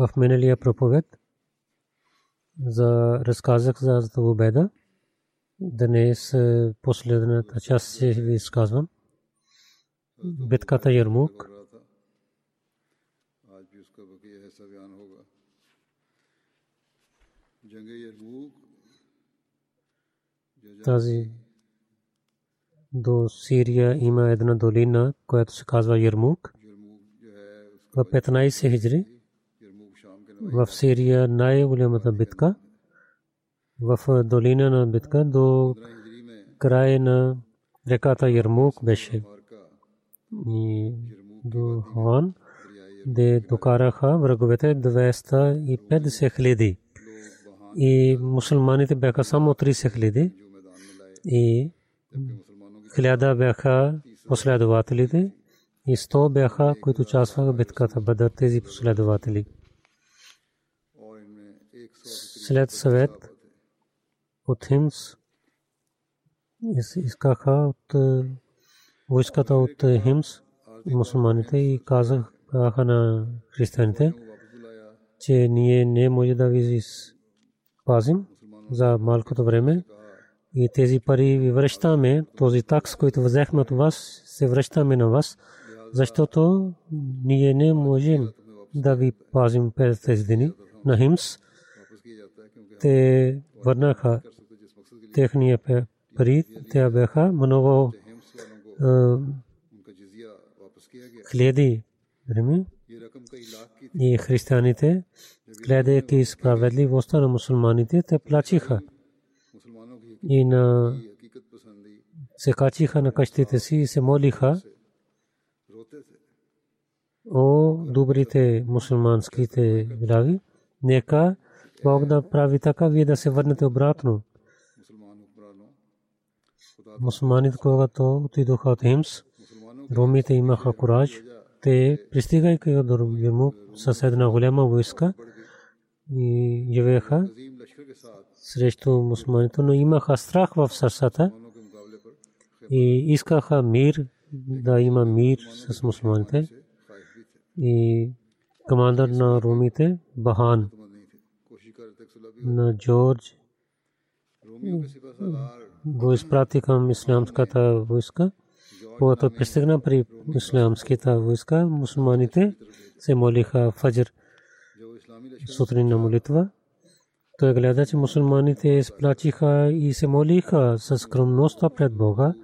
в миналия проповед за разказах за Азата Убеда. Днес последната част се ви изказвам. Битката Ярмук. Тази до Сирия има една долина, която се казва Ярмук. В 15 хиджри в Сирия най-голямата битка, в е, долина на битка до края на реката Ярмук беше. И до Хуан, де докараха враговете 250 хиляди. И мусулманите бяха само 30 хиляди. И хиляда бяха последователите и 100 бяха, които участваха в битката Бадър, тези последователи. سلیت ثویت اتسکا خاط و اسکا تھا ات ہمس مسلمان تھے، یہ کاذہ خان کرے نیے نئے موجودہ پاظم زا مالک طبرے میں۔ یہ تیزی پری ورشتہ میں، توزی تخص کوئی تو وضی نہ ورشتہ میں نہ وس۔ زشتہ تو نیے نے موزم داظم پہنی نہ те върнаха техния пари, те бяха много хледи. И християните, гледайки справедливостта на мусулманите, те плачиха. И на се качиха на къщите си и се молиха о добрите мусулманските глави. Нека Бог да прави така, вие да се върнете обратно. Мусулманите, когато отидоха от Химс, ромите имаха кураж. Те, пристигайки от Руму с голяма войска, и живееха срещу мусулманите, но имаха страх в сърцата и искаха мир, да има мир с мусулманите. И командър на румите, Бахан, на Джордж го изпрати към ислямската войска. Когато пристигна при ислямската войска, мусулманите се молиха фаджр сутринна молитва. Той гледа, че мусулманите изплачиха и се молиха със скромността пред Бога.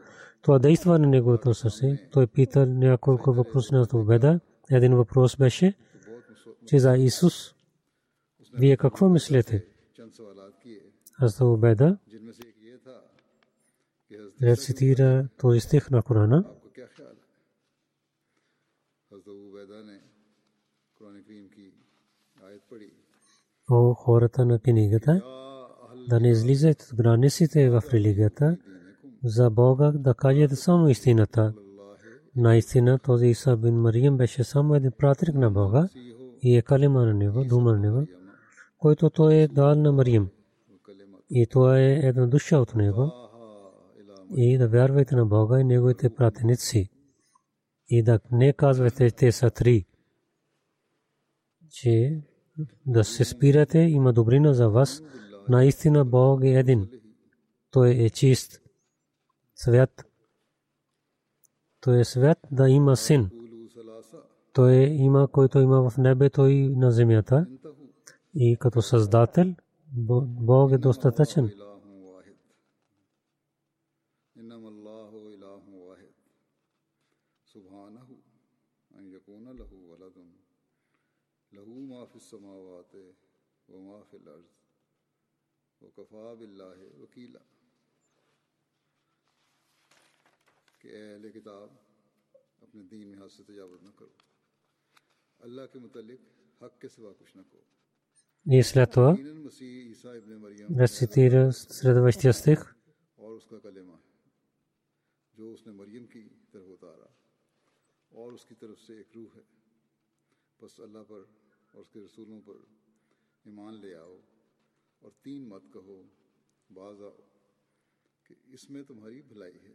Това действа на неговото сърце. Той пита няколко въпроси на победа. Един въпрос беше, че за Исус вие какво мислите? Аз да обеда. Да цитира то изтих на Корана. О, хората на книгата, да не излизат от границите в религията, за Бога да кажат само истината. Наистина този Иса бин Мариям беше само един пратник на Бога и е калима на него, дума на него който той е дал на Мариям. И това е една душа от него. И да вярвайте на Бога и неговите пратеници. И да не казвате, те са три. Че да се спирате, има добрина за вас. Наистина Бог е един. Той е чист, свят. Той е свят да има син. Той е има, който има в небето и на земята. и като Създател, Бог е достатъчен. کتاب اپنے دین میں حادثے تجاوز نہ کرو اللہ کے متعلق حق کے سوا کچھ نہ کرو И след това рецитира следващия стих. اور اس کی طرف سے ایک روح ہے۔ بس اللہ پر اور اس کے رسولوں پر ایمان لے آؤ اور تین مت کہو۔ باز آؤ کہ اس میں تمہاری بھلائی ہے۔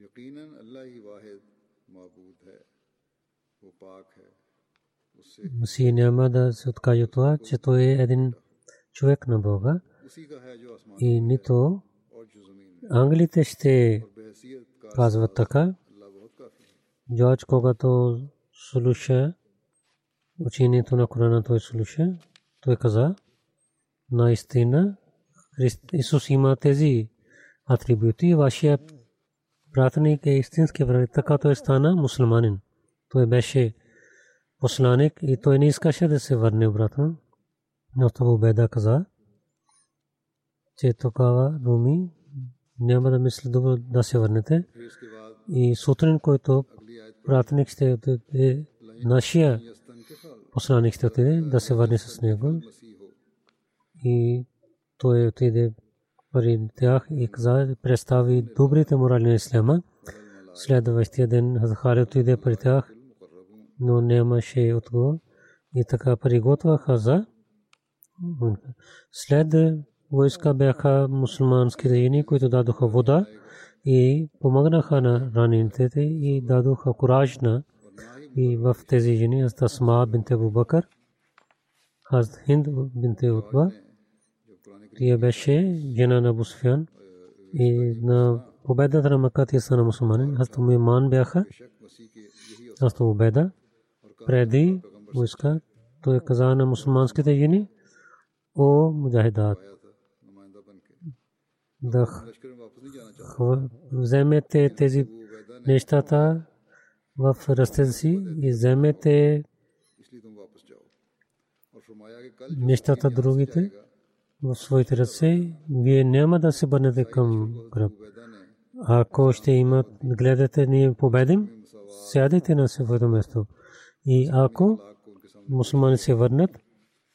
یقیناً اللہ ہی واحد معبود ہے۔ وہ پاک ہے۔ си няма да се откаже от това, че той е един човек на Бога и нито ангелите ще казват така. Джордж, когато слуша учението на Корана, той слуша, той каза, наистина Исус има тези атрибути, вашия пратник е истински враг, така той стана мусулманин. Той беше Посланник и той не искаше да се върне обратно. Но това беда каза, че тогава Руми няма да мисли добро да се върнете. И сутрин, който пратеник ще отиде, е нашия посланик ще отиде да се върне с него. И той отиде при тях и каза, представи добрите морали на Ислама. Следващия ден Хазахари отиде при тях но нямаше отговор. И така приготвяха за след войска бяха мусулманските жени, които дадоха вода и помогнаха на ранените и дадоха кураж на и в тези жени Хазрат Асма бинте Абубакър, Хазрат Хинд бинте Утба. Тя беше жена на Бусфян и на победата на Макатия са на мусулмани. Хазрат Миман бяха. Хазрат Убеда преди войска, той е каза на мусулманските жени, о муджахидат, да вземете тези нещата в ръстен си и вземете нещата другите в своите ръце, вие няма да се бъдете към гръб. Ако ще имат, гледате, ние победим, сядайте на своето место. И ако мусулмани се върнат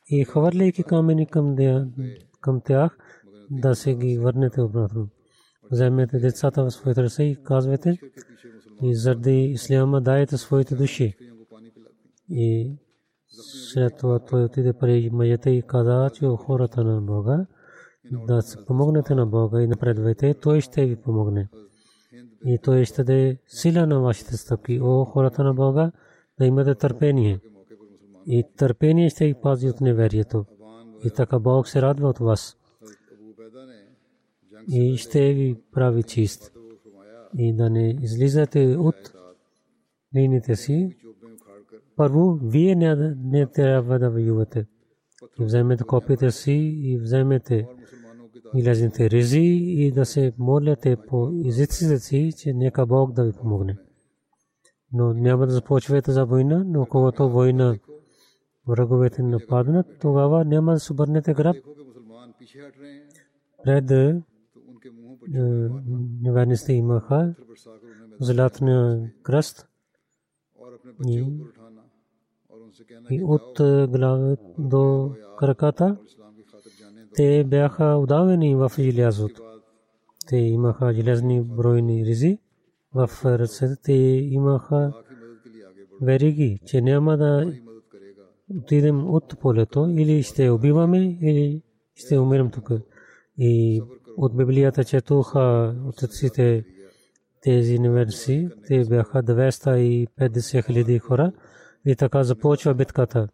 и хвърляйки камъни към, към тях, да се ги върнете обратно. Вземете децата в своите ръце и казвате, и заради исляма дайте своите души. И след това той отиде при мъжете и каза, че хората на Бога, да се помогнете на Бога и напредвайте, той ще ви помогне. И той ще даде сила на вашите стъпки. О, хората на Бога, да имате търпение. И търпение ще ги пази от неверието. И така Бог се радва от вас. И ще ви прави чист. И да не излизате от линиите си. Първо, вие не, не трябва да воювате. Вземете копите си и вземете милязните ризи и да се моляте по езиците си, че нека Бог да ви помогне но няма да започвате за война, но когато война враговете нападнат, тогава няма да се обърнете граб пред е, е, неверниците имаха златния кръст и от е, глава до краката те бяха удавени в желязото. Те имаха железни бройни ризи в ръцете имаха вериги, че няма да отидем от полето или ще убиваме, или ще умирам тук. И от Библията четоха отците тези универси, те бяха 250 хиляди хора и така започва битката.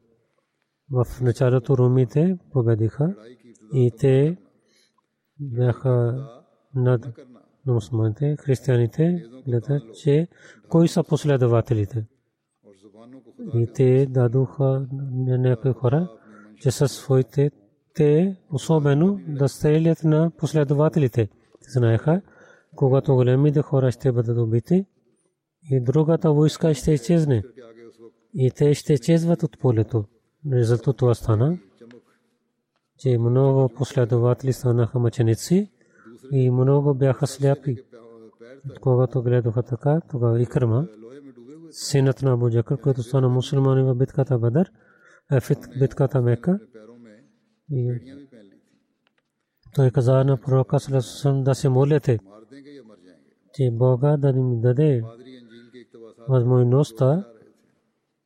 В началото румите победиха и те бяха над мусулманите, християните гледат, че кои са последователите. И те дадоха на някои хора, че са своите те особено да стрелят на последователите. Знаеха, когато големите хора ще бъдат убити и другата войска ще изчезне. И те ще изчезват от полето. Резултат това стана, че много последователи станаха мъченици и много бяха сляпи. Когато гледаха така, тогава Икрма, синът на Абу Джакър, който стана мусулмани в битката Бадър, в битката Мека, той каза на пророка Салесусам да се молите, че Бога да ни даде възможността,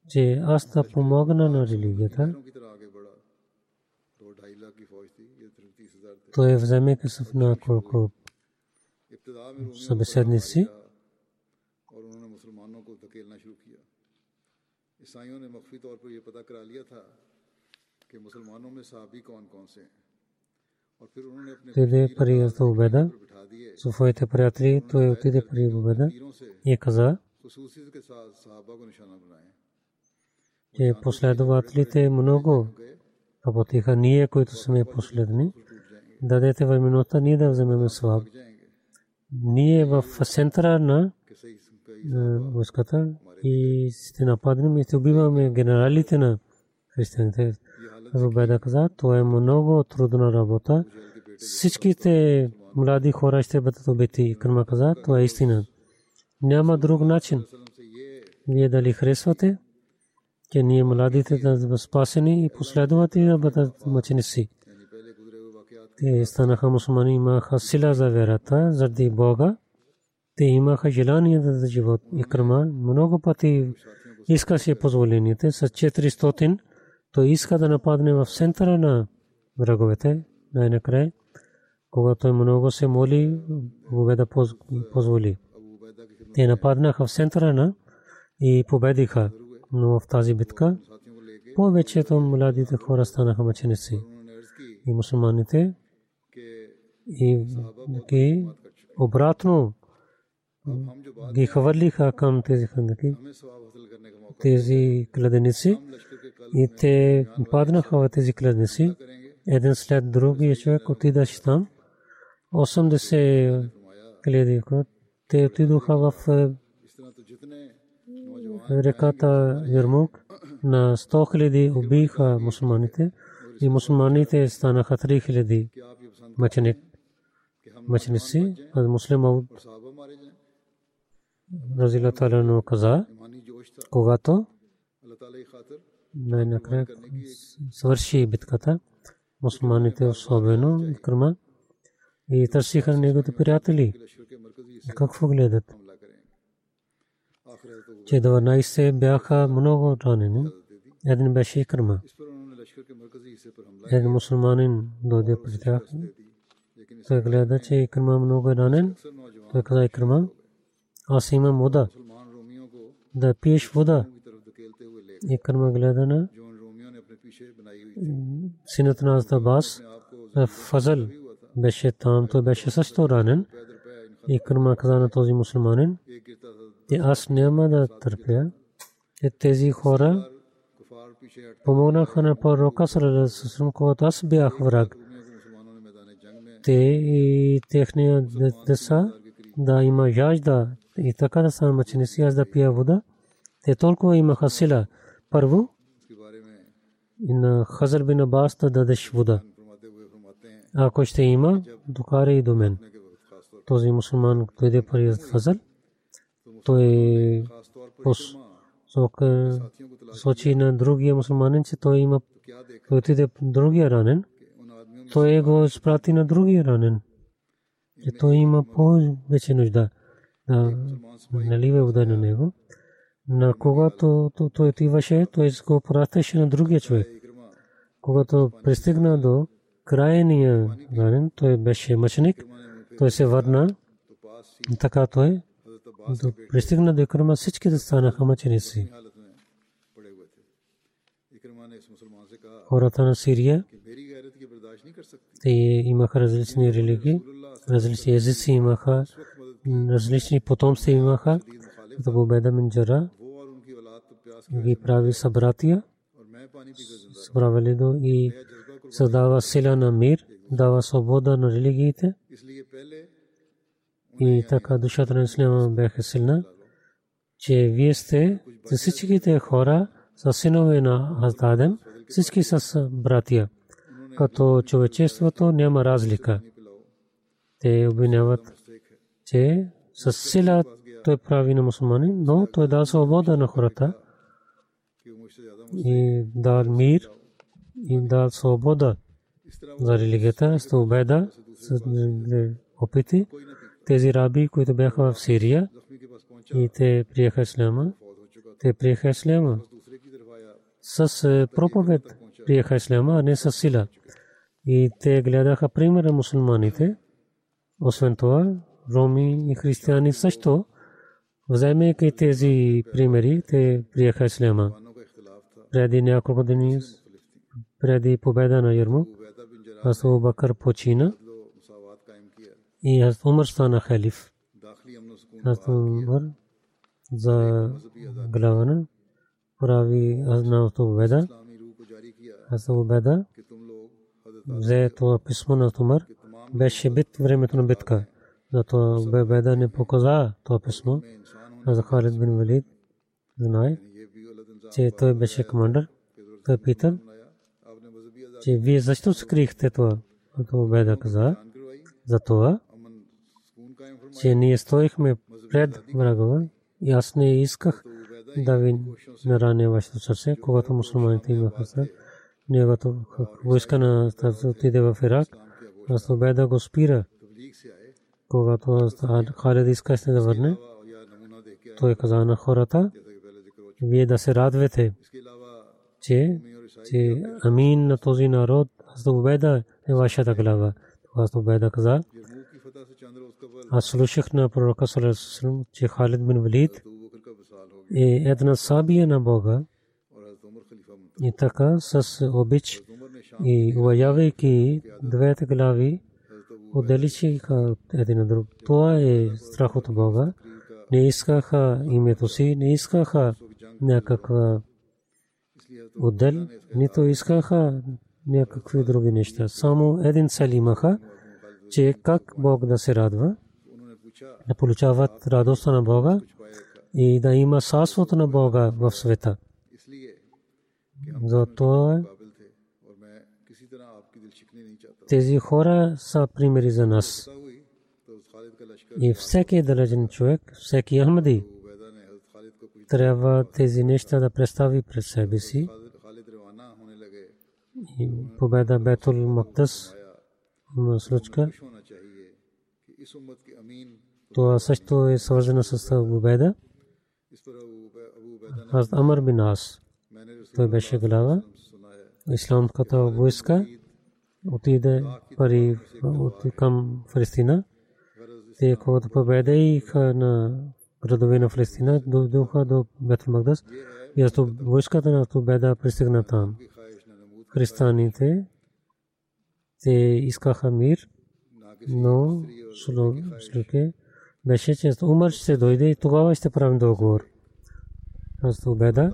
че аз да помогна на религията. той е вземе Късъф на колко събеседници. عیسائیوں نے مخفی طور پر یہ پتہ کرا لیا تھا کہ مسلمانوں میں صحابی کون کون سے ہیں Той даде пари за обеда, своите приятели, той отиде при обеда и каза, че последователите много работиха ние, които сме последни дадете възможността ние да вземем слаб. Ние в центъра на войската и ще нападнем и ще убиваме генералите на християните. Рубеда каза, това е много трудна работа. Всичките млади хора ще бъдат убити. Кърма каза, това е истина. Няма друг начин. Вие дали харесвате, че ние младите да спасени и последователи да бъдат мъченици. Те станаха мусулмани, имаха сила за верата, заради Бога. Те имаха желание да живот. Икрама много пъти искаше позволението с 400 той иска да нападне в центъра на враговете. Най-накрая, когато той много се моли, Убеда позволи. Те нападнаха в центъра на и победиха. Но в тази битка повечето младите хора станаха мъченици. И мусулманите и ги обратно ги хвърлиха към тези хандаки, тези кладеници и те паднаха в тези кладници. Един след другия човек отидаше там. 80 хиляди те отидоха в реката Ярмук. На 100 хиляди убиха мусулманите и мусулманите станаха 3 хиляди мъченик. Мъченици, муслим Ауд Разилаталано каза, когато най-накрая свърши битката. Мусулманите особено Икрма и търсиха неговите приятели. Какво гледат? Че 12 бяха много ранени. Един беше Икрма. Един мусулманин дойде при тях. Гледа, че Икрма много е ранен. Той каза Икрма, аз имам вода. Да пиеш вода. И кърма гледана синът на Аздабас Фазал беше там, той беше също ранен. И кърма каза на този мусулманин, че аз няма да търпя, че тези хора помогнаха на пророка когато аз бях враг. Те и техния деца да има жажда и така да са мъченици, аз да пия вода. Те толкова имаха сила. Първо, на Хазар бин Абас да дадеш вода. Ако ще има, докара и до мен. Този мусулман дойде при Фазал. Той сочи на другия мусулманин, че той има той отиде другия ранен той е го изпрати на другия ранен. И той има повече нужда да налива вода е на него. На когато той отиваше, той го пращаше на другия човек. Когато пристигна до крайния ранен, той беше мъченик, той се върна. Така той пристигна до Икрама, всичките станаха мъченици. Хората на Сирия те имаха различни религии, различни езици имаха, различни потомства имаха. Като Бубеда Минджара ги прави събратия, събравали и създава сила на мир, дава свобода на религиите. И така душата на Ислама беше силна, че вие сте всичките хора са синове на Аздадем, всички са братия като човечеството няма разлика. Те обвиняват, че с сила той прави на мусулмани, но той дал свобода на хората и дал мир и дал свобода за религията, с обеда, с опити. Тези раби, които бяха в Сирия и те приеха Исляма, те приеха Исляма с е, проповед приеха Исляма, а не с сила. И те гледаха примера мусулманите. Освен това, роми и християни също, вземайки тези примери, те приеха исляма. Преди няколко дни, преди победа на Ярмук, Хасу Бакър почина и Хасу Умар стана халиф. Хасу Умар за главана прави Хасу Убеда. Хасу Убеда взе това писмо на Тумар, беше бит времето на битка. Зато Бебеда не показа това писмо. А за Халид бин Валид знае, че той беше командър. Той пита, че вие защо скрихте това? А то Бебеда каза, за това, че ние стоихме пред врагова и аз не исках да ви нараня вашето сърце, когато мусулманите имаха страх неговата войска на отиде в Ирак. Аз обеда го спира. Когато Халид искаше да върне, той каза на хората, вие да се радвате, че, че амин на този народ, аз обеда е вашата глава. Аз обеда каза, аз слушах на пророка, че Халид бин Валид е една сабия на Бога, и така с обич и уважавайки двете глави, отдаличиха един от друг. Това е страх от Бога. Не искаха името си, не искаха някаква отдел, нито искаха някакви други неща. Само един цел имаха, че как Бог да се радва, да получават радостта на Бога и да има царството на Бога в света. Затова тези хора са примери за нас. И всеки далечен човек, всеки Ахмади, трябва тези неща да представи пред себе си. И победа Бетул Мактас случка. Това също е свързано с победа. Аз Амар бин той беше глава. Исламската войска отиде пари от към Фалестина. Те, когато победа и на градове на Фалестина, дойдоха до Бетл Магдас. И аз войската на победа пристигна там. Християните, те искаха мир, но Шлюке беше често. Умър ще дойде и тогава ще правим договор. Аз обеда.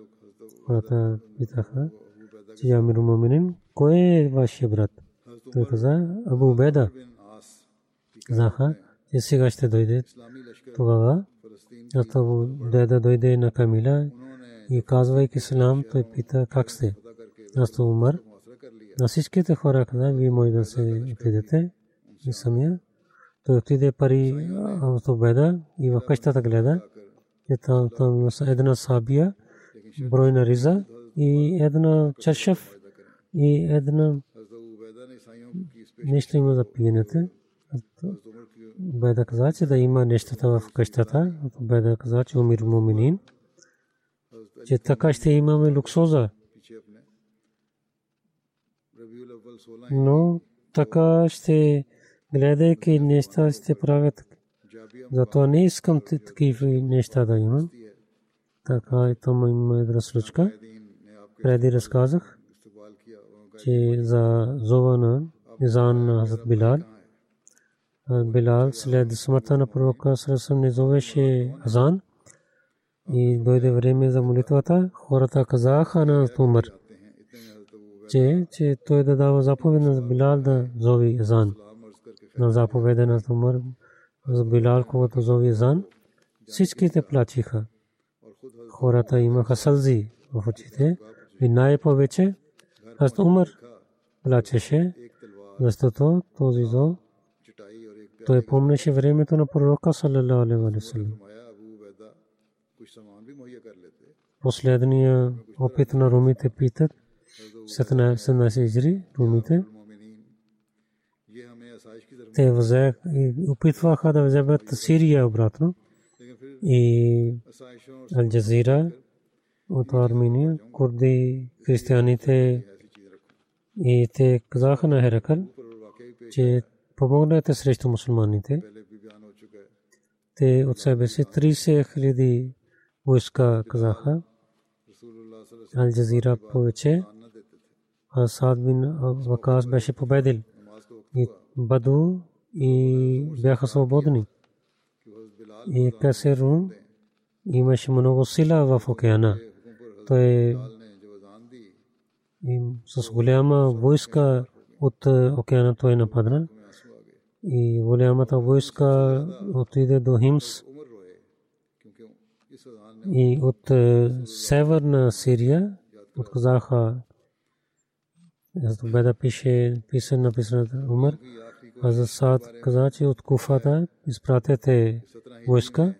брата питаха, че я миру муминин, кой е вашия брат? Той каза, Абу Беда. Казаха, че сега ще дойде. Тогава Абу Беда дойде на Камила и казвайки салам, той пита как сте. Аз то умър. На всичките хора каза, вие може да се отидете и самия. Той отиде пари от обеда и в къщата гледа. Е там, там една сабия брой на риза и една чашев и една нещо има за пиенето. Беда каза, че да има нещата в къщата. Беда каза, че умир муминин. Че така ще имаме луксоза. Но така ще гледайки неща ще правят. Затова не искам такива неща да имам. Така там има една случка. Преди разказах, че за зова на Изан на Хазрат Билал. Билал след смъртта на пророка Срасъм не зовеше Азан. И дойде време за молитвата. Хората казаха на Умар, че, че той да дава заповед на Билал да зови Азан. На заповеда на Умар за Билал, когато зови Азан, всичките плачиха. Хората имаха сълзи в очите. И най-повече Хазрат Умар плачеше, защото този зов той помнеше времето на пророка саллалаху алейхи ва саллям. Последния опит на румите питат, 17 изри румите, те взех и опитваха да вземат Сирия обратно и Алджазира от Армения, курди, християните и те казаха на Херакъл, че помогнете срещу мусулманите. Те от себе си 30 хиляди войска казаха. Алджазира повече. Асад бин Вакас беше победил. И Баду и бяха свободни. И Касерун имаше много сила в океана. Той с голяма войска от океана той нападна. И голямата войска отиде до Химс. И от северна Сирия отказаха Беда пише, пише написано Умар. Азад Саад каза, че от Куфата изпратете войска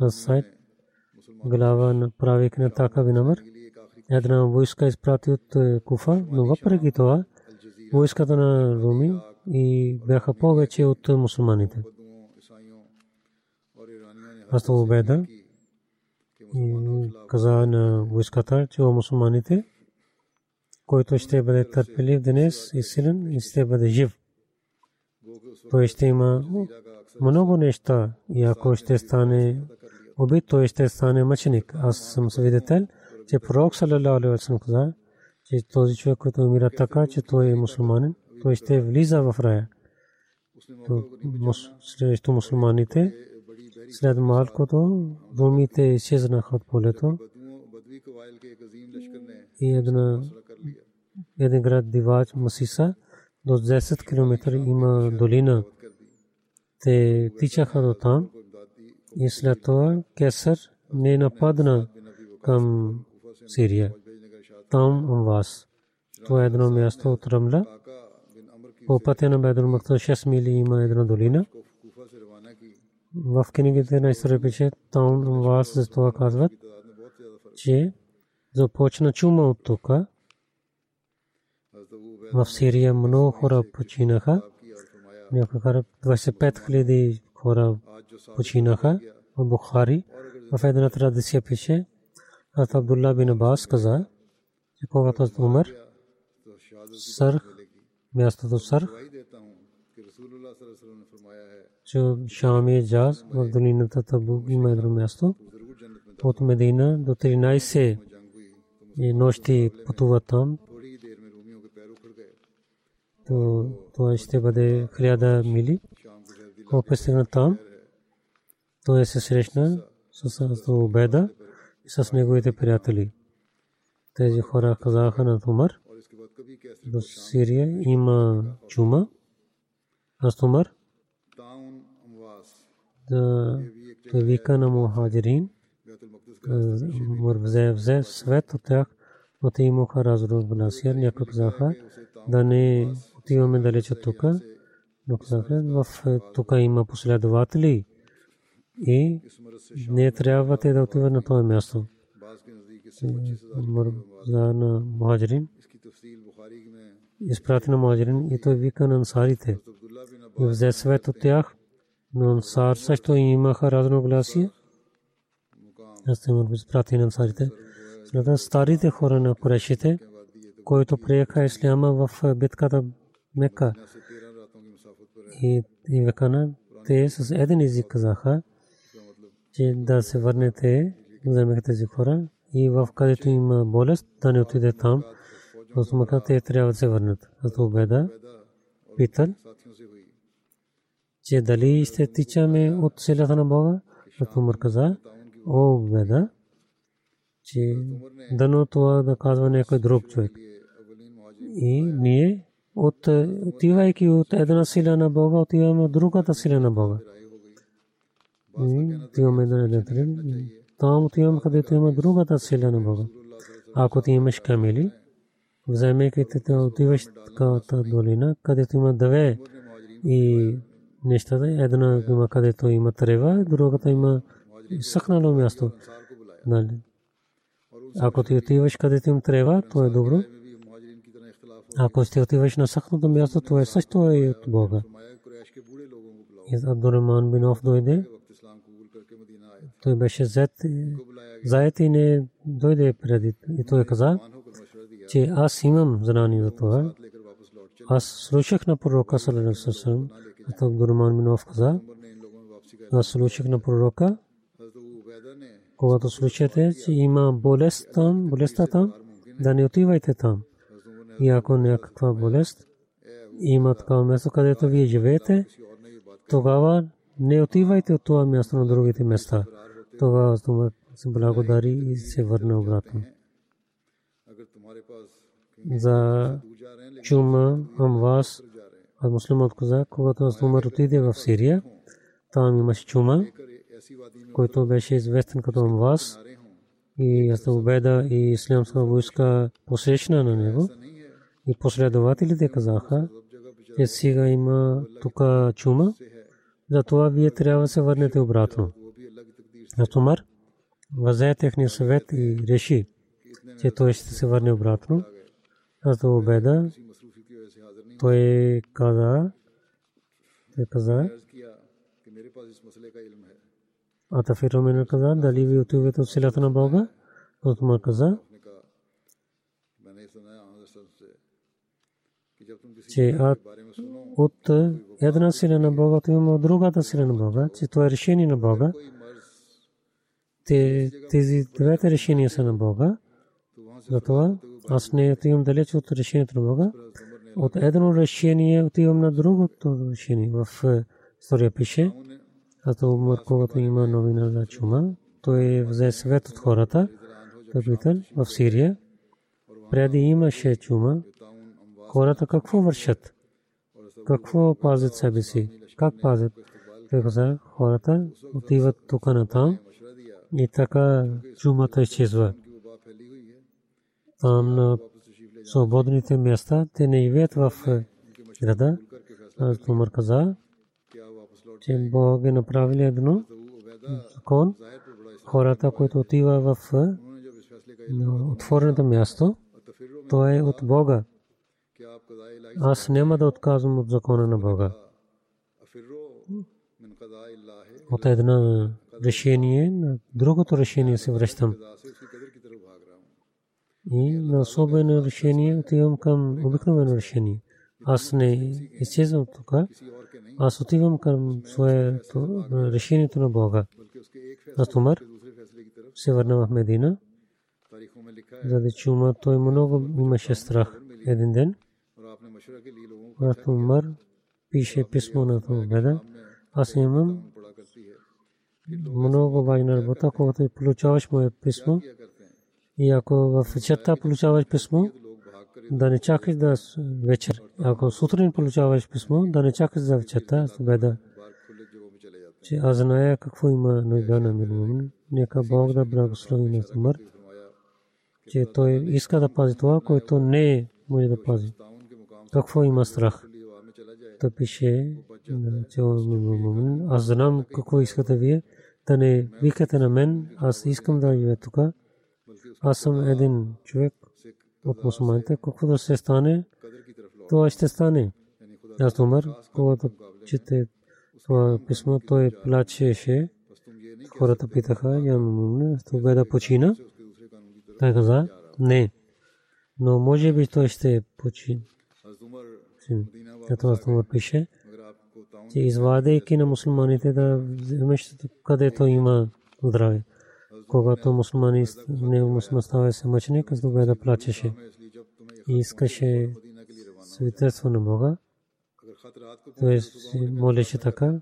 на сайт. Глава на правик на такави номер. Една войска изпрати от Куфа, но въпреки това войската на Руми и бяха повече от мусулманите. Аз убеда каза на войската, че о мусулманите, който ще бъде търпелив днес и силен и ще бъде жив. Той ще има много неща и ако ще стане убит, той ще стане мъченик. Аз съм свидетел, че пророк салалаху алейхи каза, че този човек, който умира така, че той е мусулманин, той ще влиза в рая. Срещу мусулманите, след малкото, румите изчезнаха от полето и един град Дивач, Масиса, до 10 км има долина. Те тичаха до там и след това Кесър не нападна към Сирия. Там Амвас. Това е едно място от Рамла. По пътя на Бедр Макта 6 мили има една долина. В книгите на история пише, там Амвас за това казват, че започна чума от тук. В Сирия много хора починаха. Хора, 25 хиляди хора починаха в Бухари. В една традиция пише, Хазрат Абдулла бин Абас каза, че когато умер, Сърх, мястото Сърх, че Шам е джаз в долината Табук има едно място. От Медина до 13 нощи пътуват там. То това ще бъде хиляда мили. Когато пристигна там, той се срещна с Обеда и с неговите приятели. Тези хора казаха на Умар, до Сирия има чума. Аз Умар да вика на мухаджирин, взе, взе свет от тях, но те имаха разногласия. Някои казаха да не отиваме далеч от тук, но казаха в тук има последователи и не трябва те да отиват на това място. на мухаджирин изпрати на мухаджирин и той вика на ансарите и взе свет от тях, но ансар също имаха разногласия. Аз те му изпрати на ансарите. След старите хора на Курешите, които приеха исляма в битката Мека и, векана, те с един език казаха, че да се върнете, вземете тези хора и в където има болест, да не отиде там, защото те трябва да се върнат. Зато обеда, питал, че дали ще тичаме от силата на Бога, Умар каза, о, беда, че дано това да казва някой друг човек. И ние, от, отивайки от една сила на Бога, отиваме от другата сила на Бога. И отиваме да не Там отиваме, където има другата сила на Бога. Ако ти имаш камели, вземайки те отиваш такава долина, където има две и нещата. Една има където има трева, другата има съхнало място. Нали? Ако ти отиваш където има трева, то е добро. Ако ти отиваш на съхнато място, то е също е от Бога. И Абдурахман бин Оф дойде. Той беше зет, заед и не дойде преди. И той каза, че аз имам знание за това. Аз слушах на пророка Салалалаху то Абдурман Минов каза, аз слушах на пророка, когато слушате, че има болест там, болестта там, да не отивайте там. И ако някаква болест има такава място, където вие живеете, тогава не отивайте от това място на другите места. Тогава се благодари и се върне обратно. За чума, амвас, а муслимът каза, когато аз Умар отиде в Сирия, там имаше чума, който беше известен като Амвас. И аз Убеда и ислямска войска посрещна на него. И последователите казаха, че сега има тук чума, затова вие трябва да се върнете обратно. Аз Умар взе техния съвет и реши, че той ще се върне обратно. Аз Убеда той каза, той каза, а тафиро мен каза, дали ви отивате от силата на Бога? Отмар каза, че от една сила на Бога от другата сила на Бога, че това е решение на Бога. Тези двете решения са на Бога. Затова аз не отивам далеч от решението на Бога от едно решение отивам на другото решение. В история пише, като Умар, когато има новина за чума, той взе свет от хората, капитал в Сирия. Преди имаше чума. Хората какво вършат? Какво пазят себе си? Как пазят? Хората отиват тук на там и така чумата изчезва. Там на свободните места, те не живеят в града. Аз Умар каза, че Бог е направил едно закон. Хората, които отива в отвореното място, то е от Бога. Аз няма да отказвам от закона на Бога. От едно решение на другото решение се връщам и на особено решение отивам към обикновено решение. Аз не изчезвам тук. Аз отивам към своето решението на Бога. Аз Умар се върна в Медина. За чума, той много имаше страх един ден. Аз Умар пише писмо на това Аз имам много важна работа, когато получаваш мое писмо. И ако в вечерта получаваш писмо, да не чакаш да вечер. Ако сутрин получаваш писмо, да не чакаш за вечерта, беда. че аз зная какво има нужда на Мирмумин. Нека Бог да благослови на Умар, че той иска да пази това, което не може да пази. Какво има страх? Да пише, аз знам какво искате вие, да не викате на мен, аз искам да живея тук. Аз съм един човек от мусулманите, каквото се стане, това ще стане. Аз умър, когато чете това писмо, той плачеше. Хората питаха, я мумин, това да почина. Той каза, не. Но може би той ще почина. Това Умар пише, че извадейки на мусулманите да вземеш където има здраве. Когато мусулмани не мусулман става се мъченик, аз да плачеше. И искаше свидетелство на Бога. Той молеше така,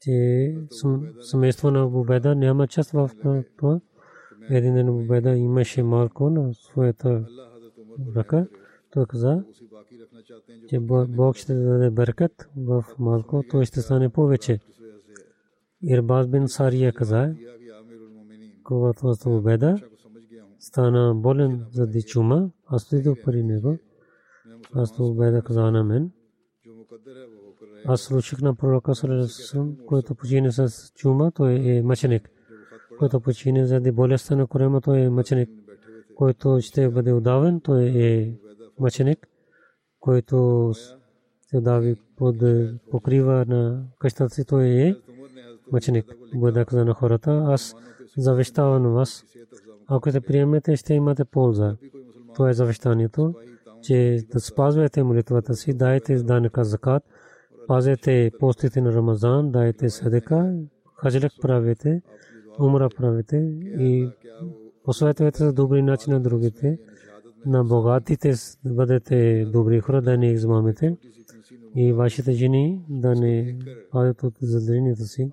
че семейство на Бубеда няма част в това. Един ден Бубеда имаше малко на своята ръка. Той каза, че Бог ще даде беркат в малко, той ще стане повече. Ирбаз бин Сария каза, когато Бубеда стана болен заради чума, аз отидох при него. Аз беда каза на мен. Аз случих на пророка който почине с чума, той е мъченик. Който почине заради болестта на корема, той е мъченик. Който ще бъде удавен, той е мъченик. Който се удави под покрива на къщата си, той е мъченик. Бъда каза на хората, аз завещавам вас ако се приемете, ще имате полза. Това е завещанието, че да спазвате молитвата си, дайте данъка закат, пазете постите на Рамазан, дайте садека, хаджлек правите, умра правите и посветвайте за добри начин на другите, на богатите да бъдете добри хора, да не измамите и вашите жени да не падат от задължението си.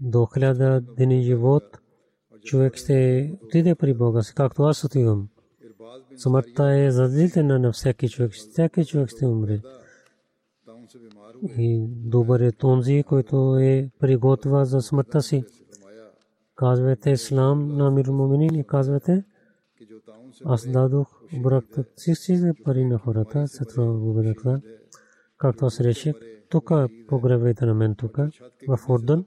До хиляда дни живот – човек ще отиде при Бога си, както аз отивам. Смъртта е задължителна на всеки човек. Всеки човек ще умре. И добър е тонзи, който е приготва за смъртта си. Казвате Ислам на мир муминин и казвате аз дадох бракта всички пари на хората, това го Както аз реших, тук погребайте на мен тук, в Ордан,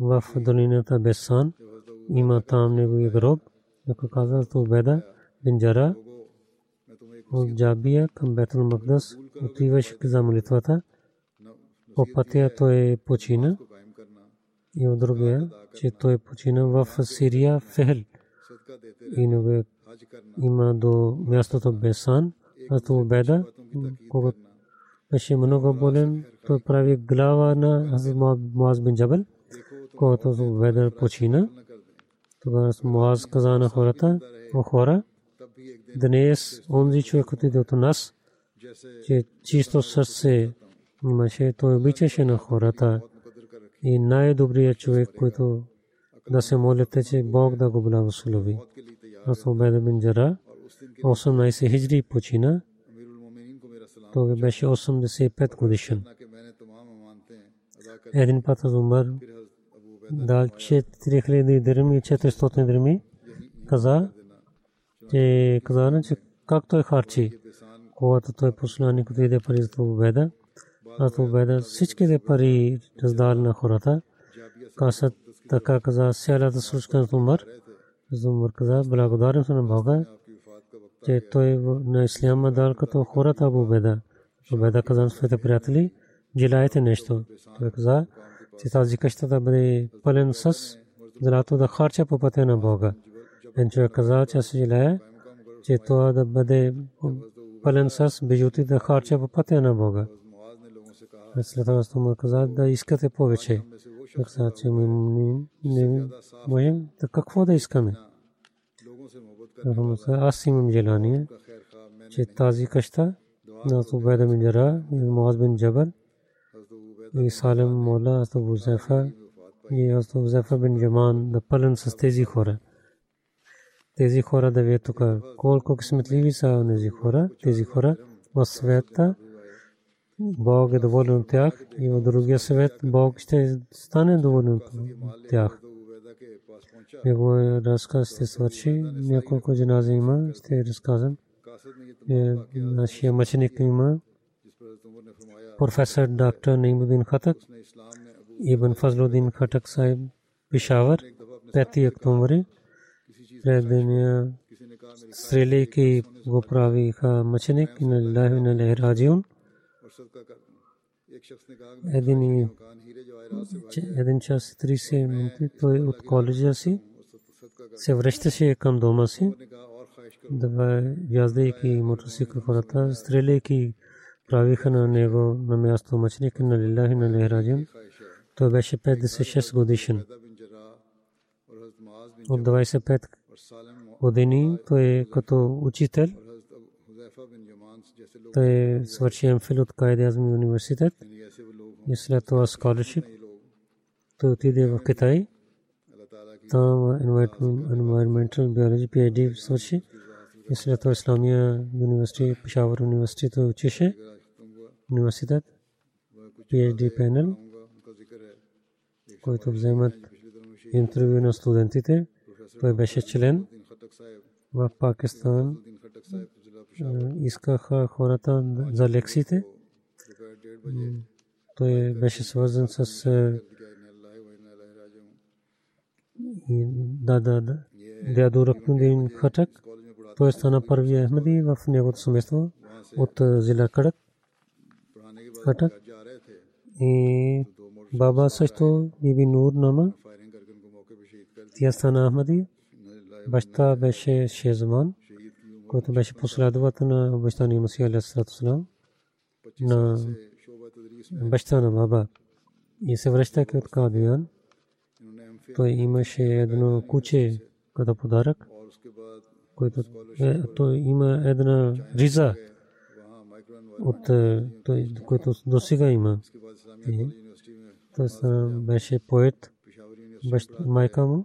в долината Бесан има там неговия гроб, ако каза то Беда бин Джара от Джабия към Бетул Магдас отиваше за молитвата. По пътя той почина и от другия, че той почина в Сирия Фехл. И има до мястото Бесан, а то Беда, когато беше много болен, той прави глава на Муаз бин Джабал, когато Беда почина. Тогава Муаз каза на хората, хора, днес онзи човек отиде от нас, че чисто сърце имаше, той обичаше на хората. И най-добрият човек, който да се молите, че Бог да го благослови. Аз Обеда бин Джара, 18 хиджри почина, той беше 85 годишен. Един път умър. Дал 4000 дирми и 400 дирми каза, че каза, че как той харчи, когато той посланник отиде пари за победа, а победа всичките пари раздали на хората, каза така каза сялата случка на Умар, Умар каза, благодарен съм на Бога, че той на исляма дал като хората победа. Победа каза на своите приятели, желаете нещо. Той каза, че тази къща да бъде пълен с злато да харча по пътя на Бога. Човек каза, че желая, че това да бъде пълен с бижути да харча по пътя на Бога. След това му каза да искате повече. Каза, че ми не можем, да какво да искаме? Аз имам желание, че тази къща на Субеда Минджара и Муаз бин Джабал и Салем Мола, Асто Бузефа и Асто Бузефа бин Джаман да пълен с тези хора. Тези хора да вие тук колко късметливи са тези хора, тези хора в света Бог е доволен от тях и в другия съвет Бог ще стане доволен от тях. Неговия разказ ще свърши. Няколко джанази има, ще разказвам. Нашия мъченик има професор доктор Наимудин Хатък, Ибн Фазлудин Хатък Сайб, Пешавър, 5 октомври. Предния стреляйки го правиха мъченик и на Лахи на Лехраджиун. Един, един час и 30 минути той от коледжа си се връщаше към дома си. Да яздайки мотоцикл хората, стреляйки правиха на него на място мъченик на Лилахи на Лехраджиун. Той беше 56 годишен. От 25 години той е като учител. Той свърши МФИЛ от Кайд Азми университет и след това scholarship. Той отиде в Китай. Там environmental biology PhD свърши. И след това Исламия университет, Пешавър университет той учеше. Университет, PhD панел, който вземат интервю на студентите. Той беше член в Пакистан. Искаха хората за лекциите. Той беше свързан с дада дядо Ракнудин Хатак. Той стана първия Ахмади в неговото семейство от Зила Кадак. Хатак. И баба също Биби Нур Нама. Тя стана Ахмади. Баща беше Шезман, който беше последовател на обещания Масия Алейхиссалам на баща на баба. И се връщайки от Кадиан, той имаше едно куче като подарък, който той има една риза, от той, който до сега има. Той беше поет, майка му.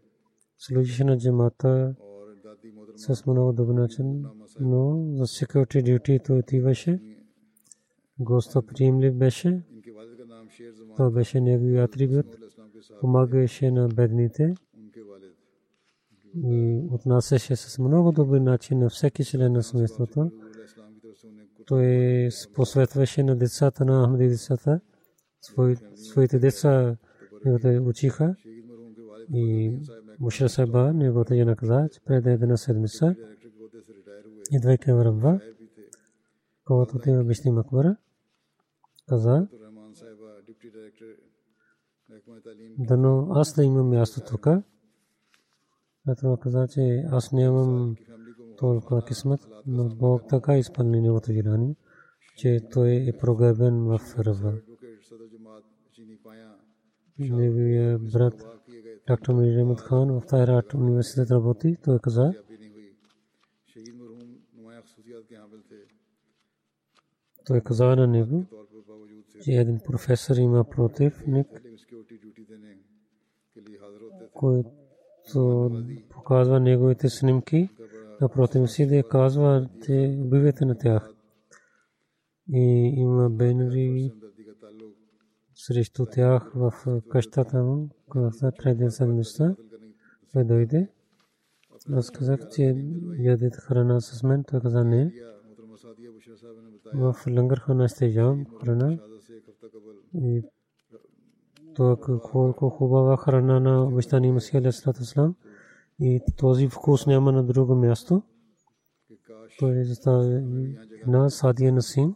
служеше на джамата с много добър начин, но за security duty той отиваше. Гостоприемлив беше. Това беше негови атрибут. Помагаше на бедните и отнасяше с много добър начин на всеки член на семейството. Той посветваше на децата на Ахмади децата. Своите деца учиха и Мушра Саба неговата каза, че пред една седмица идвайки в Рабва, когато отива Бишни Макбара, каза, дано аз да имам място тук. Това каза, че аз нямам толкова кисмет, но Бог така изпълни неговото желание, че той е прогребен в Рабва. Неговия брат Доктор Мир Ахмед Хан в Тайрат университет работи. Той каза, той каза на него, че един професор има противник, който показва неговите снимки на противници, да казва, че убивате на тях. И има бенери срещу тях в къщата му, когато преди седмица той дойде. Аз казах, че ядете храна с мен. Той каза не. В лангархана ще ям храна. И то колко хубава храна на обещани Масия Алейхиссалам. И този вкус няма на друго място. Той е на Садия Насим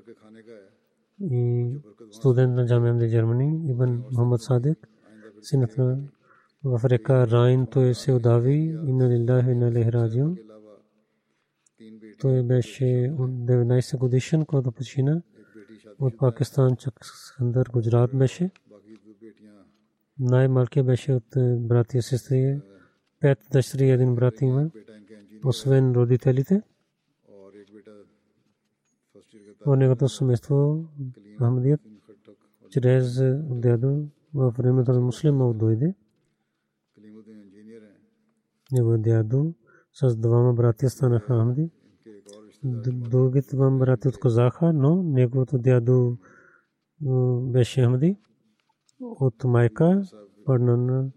جامع جرمنی اوبن محمد صادقہ پاکستان چکر گجرات میں سے ملک براتی براتی от неговото семейство Махмадият чрез дядо в времето на муслима дойде. Него дядо с двама братя станаха Ахмади. Другите двама братя от Казаха, но неговото дядо беше Ахмади. От майка пърнана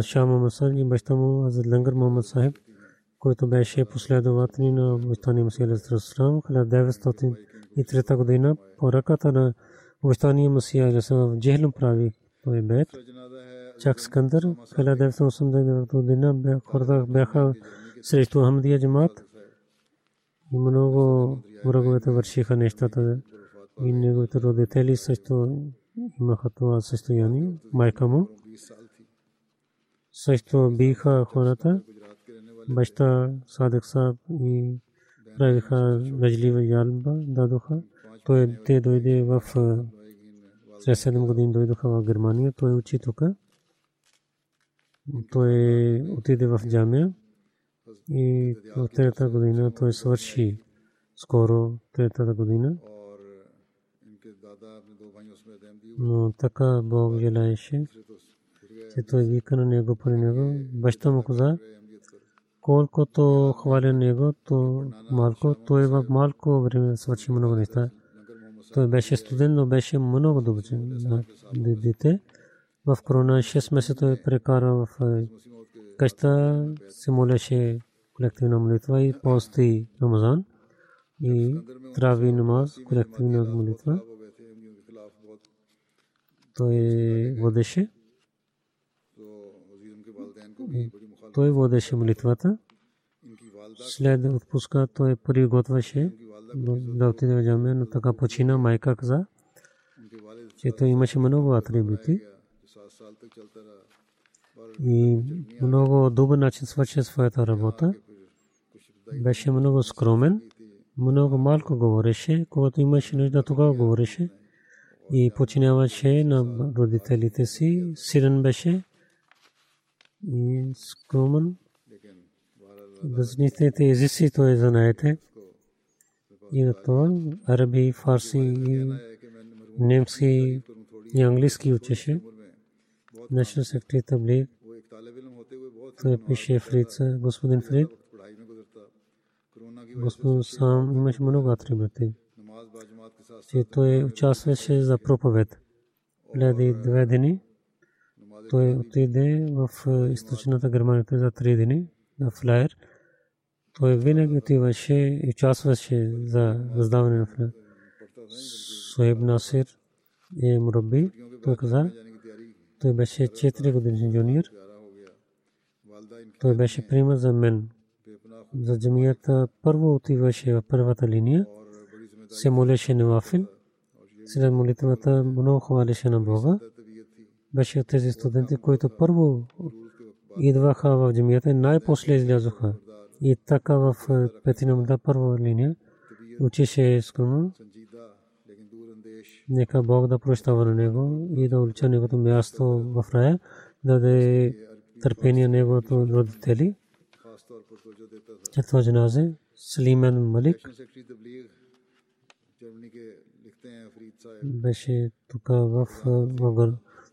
Шам Мамасар и баща му Лангар Мохамед Сахиб, който беше последовател на Мустани Мусия Алейхи 1900 جما گو روشی خورتا بستہ صادق صاحب правиха вежлива ялба, дадоха. Той те дойде в след 7 години дойдоха в Германия. Той учи тук. Той отиде в джамия и в трета година той свърши скоро третата година. Но така Бог желаеше, че той вика на него при него. Баща му каза, колкото хваля него, то малко, той в малко време свърши много неща. Той беше студент, но беше много добър дете. В корона 6 месеца той прекара в къща, се молеше колективна молитва и пости Рамазан и трави намаз, колективна молитва. Той водеше той водеше молитвата. След отпуска той приготвяше да отиде в джамия, но така почина майка каза, че той имаше много атрибути. И много добър начин свърши своята работа. Беше много скромен, много малко говореше, когато имаше нужда тогава говореше и починяваше на родителите си. Сирен беше, и скромен. Възникнете езици, то е знаете. И на това араби, фарси немски и английски учеше. National Secretary Таблиг. Той пише Фрица, господин Фрид. Господин сам имаше много атрибути. Че той участваше за проповед. Гледай две дни той отиде в е, източната Германия за три дни на флайер. Той винаги отиваше и участваше за раздаване на флайер. Суеб Насир е мураби, той каза. Той беше 4 годишен юниор. Той беше пример за мен. За джамията първо отиваше в първата линия, се молеше на Вафил. След молитвата много хвалеше на Бога беше от тези студенти, които първо идваха в джамията и най-после излязоха. И така в е, петинамда първа линия учеше искрено. Нека Бог да прощава на него и да улича неговото място в рая, да даде търпение неговото родители. Четва джаназе, Слимен Малик беше тук в е, Вагър.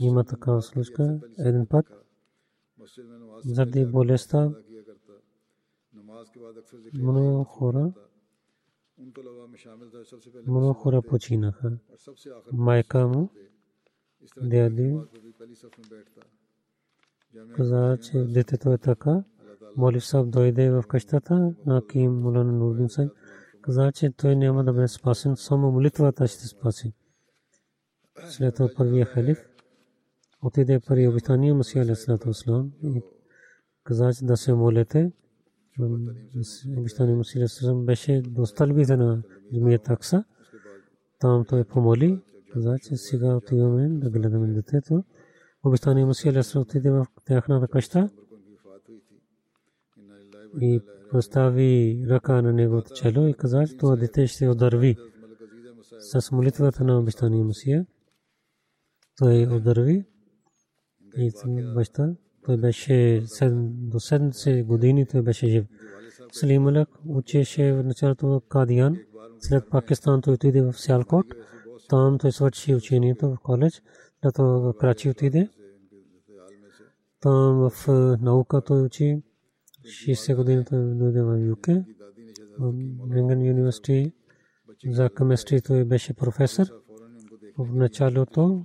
Има такава случка. Един път. заради болестта. Много хора. Много хора починаха. Майка му, дяди, каза, че детето е така. Молив Саб дойде в къщата, Аким Мулан Нурдин Сайб, каза, че той няма да бъде спасен, само молитвата ще спаси. След това първия халиф, отиде при обещания Масия Алисалатуслам и каза, че да се молете. Обещание Масия Алисалатуслам беше до стълбите на Змият Акса. Там той помоли, каза, че сега отиваме да гледаме детето. Обещание Масия Алисалатуслам отиде в тяхната къща и постави ръка на неговото чело и каза, че това дете ще ударви с молитвата на обещание Масия. Той ударви и баща, той беше седем- до 70 години, той беше жив. Салим Алак учеше в началото в Кадиян, след Пакистан той отиде в Сиалкот, там той свърши учението в коледж, след това в Крачи отиде, там в е, наука той учи, 60 години той дойде в ЮК, в Брингън университет за кемистрия той беше професор. В началото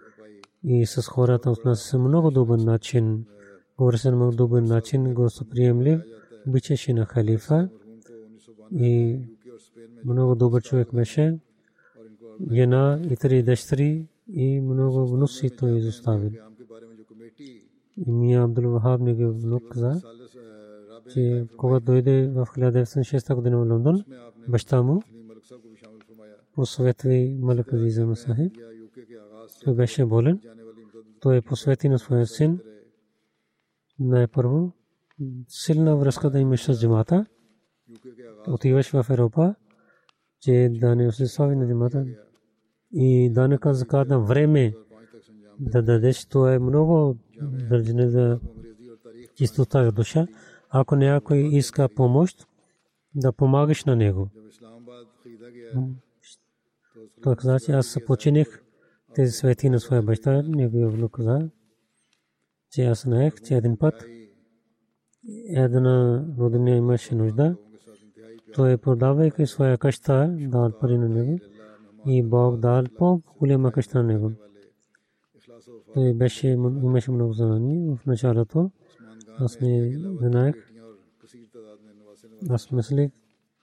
и с хората от нас е много добър начин. Говори се на много добър начин, гостоприемлив, обичаше на халифа и много добър човек беше. Жена и три дъщери и много внуси той изостави. И Мия Абдул Вахаб ни внук каза, че когато дойде в 1906 година в Лондон, баща му посъветва Малак Азиза беше болен. Той е посвети на своя син. Най-първо, силна връзка да имаше с джимата. Отиваш в Европа, че да не се на джимата. И данъка закат на време да дадеш, то е много държане за чистота в душа. Ако някой иска помощ, да помагаш на него. Той каза, че аз починих тези свети на своя баща, неговия внук каза, че аз знаех, че един път една родина имаше нужда. Той продавайки своя къща, дал пари на него и Бог дал по-голяма къща на него. Той беше, имаше много знание в началото. Аз не знаех. Аз мислих,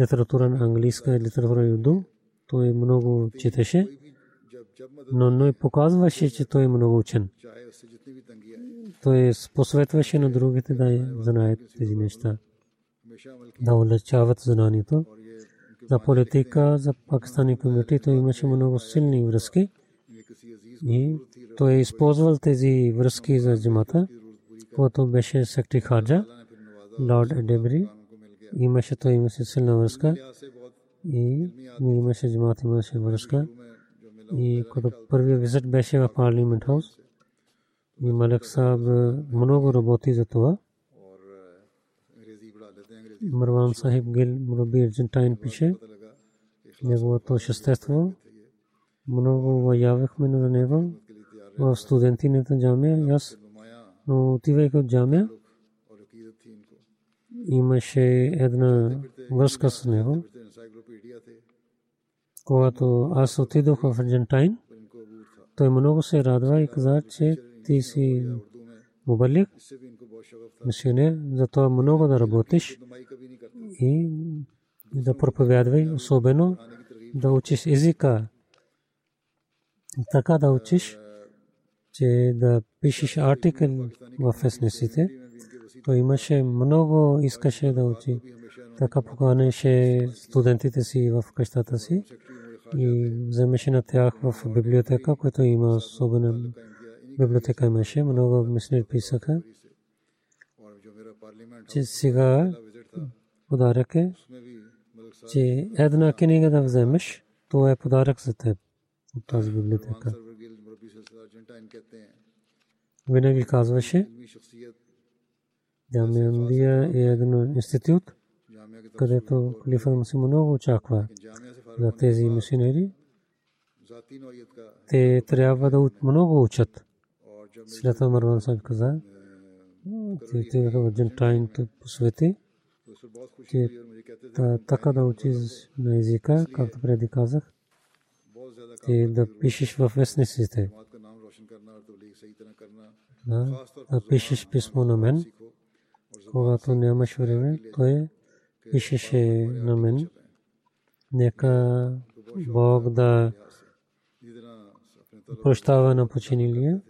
литература на английска и литература на юду. Той много четеше, но не показваше, че той е много учен. Той посветваше на другите да знаят тези неща, да улечават знанието. За политика, за пакистани комитет, той имаше много силни връзки и той е използвал тези връзки за джамата, когато беше секретар Хаджа, Лорд Едебри, имаше той имаше силна връзка и имаше джамат имаше връзка и като първият визит беше в парламент хаус и Малек Саб много работи за това. Марван Сахиб Гил Мураби Аржентайн пише неговото шестество. Много воявахме на него в студентината джамия. Аз но отивайки от джамия, имаше една връзка с него. Когато аз отидох в Аржентайн, той много се радва и каза, че ти си мубалик, мисионер, затова много да работиш и да проповядвай, особено да учиш езика. Така да учиш, че да пишеш артикъл в вестниците. Той имаше много, искаше да учи. Така поканеше студентите си в къщата си и вземеше на тях в библиотека, която има особена библиотека имаше. Много мисли писаха, че сега подарък е, че една книга да вземеш, то е подарък за теб от тази библиотека. Винаги казваше, Джамия е един институт, където Халифа Мусим много очаква за тези мисионери. Те трябва да много учат. След Марван Саб каза, те в Аржентайн посвети, че така да учиш на езика, както преди казах, ти да пишеш в вестниците. Да пишеш писмо на мен, когато нямаше време, той е пишеше на мен. Нека Бог да прощава на починилия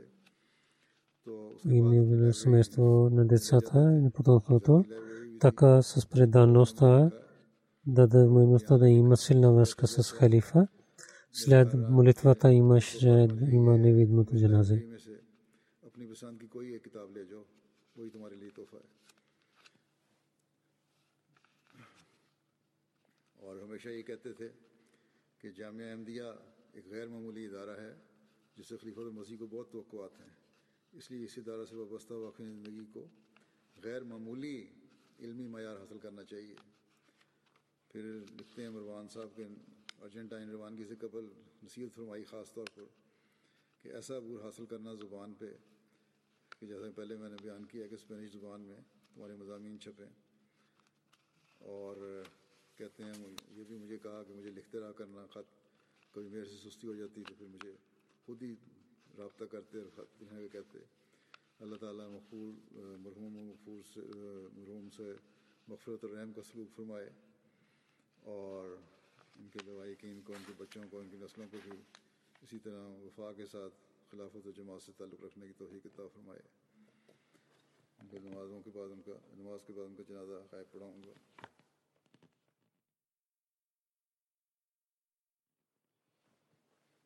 и на семейство на децата и потомството. Така с преданността да дадемността да има силна връзка с халифа. След молитвата имаше има невидното желазе. اپنی پسند کی کوئی ایک کتاب لے جاؤ وہی تمہارے لیے تحفہ ہے اور ہمیشہ یہ کہتے تھے کہ جامعہ احمدیہ ایک غیر معمولی ادارہ ہے، جس سے خلیفہ المسیح کو بہت توقعات ہیں۔ اس لیے اس ادارہ سے وابستہ واقعی زندگی کو غیر معمولی علمی معیار حاصل کرنا چاہیے۔ پھر لکھتے ہیں مروان صاحب کے ارجنٹائن روانگی سے قبل نصیحت فرمائی خاص طور پر کہ ایسا عبور حاصل کرنا زبان پہ کہ جیسا پہلے میں نے بیان کیا کہ اسپینش زبان میں تمہارے مضامین چھپیں اور کہتے ہیں یہ بھی مجھے کہا کہ مجھے لکھتے رہا کرنا، خط کبھی میرے سے سستی ہو جاتی تو پھر مجھے خود ہی رابطہ کرتے خط ہیں کہتے۔ اللہ تعالیٰ مقبول مرحوم مغفور سے، مرحوم سے مغفرت الرحم کا سلوک فرمائے۔ اور ان کے لوائقین کو، ان کے بچوں کو، ان کی نسلوں کو بھی اسی طرح وفا کے ساتھ خلافت و جماعت سے تعلق رکھنے کی توفیق عطا فرمائے۔ ان کو نمازوں کے بعد، ان کا، نماز کے بعد ان کا جنازہ غائب پڑھاؤں گا۔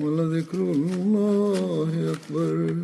ولذكر الله أكبر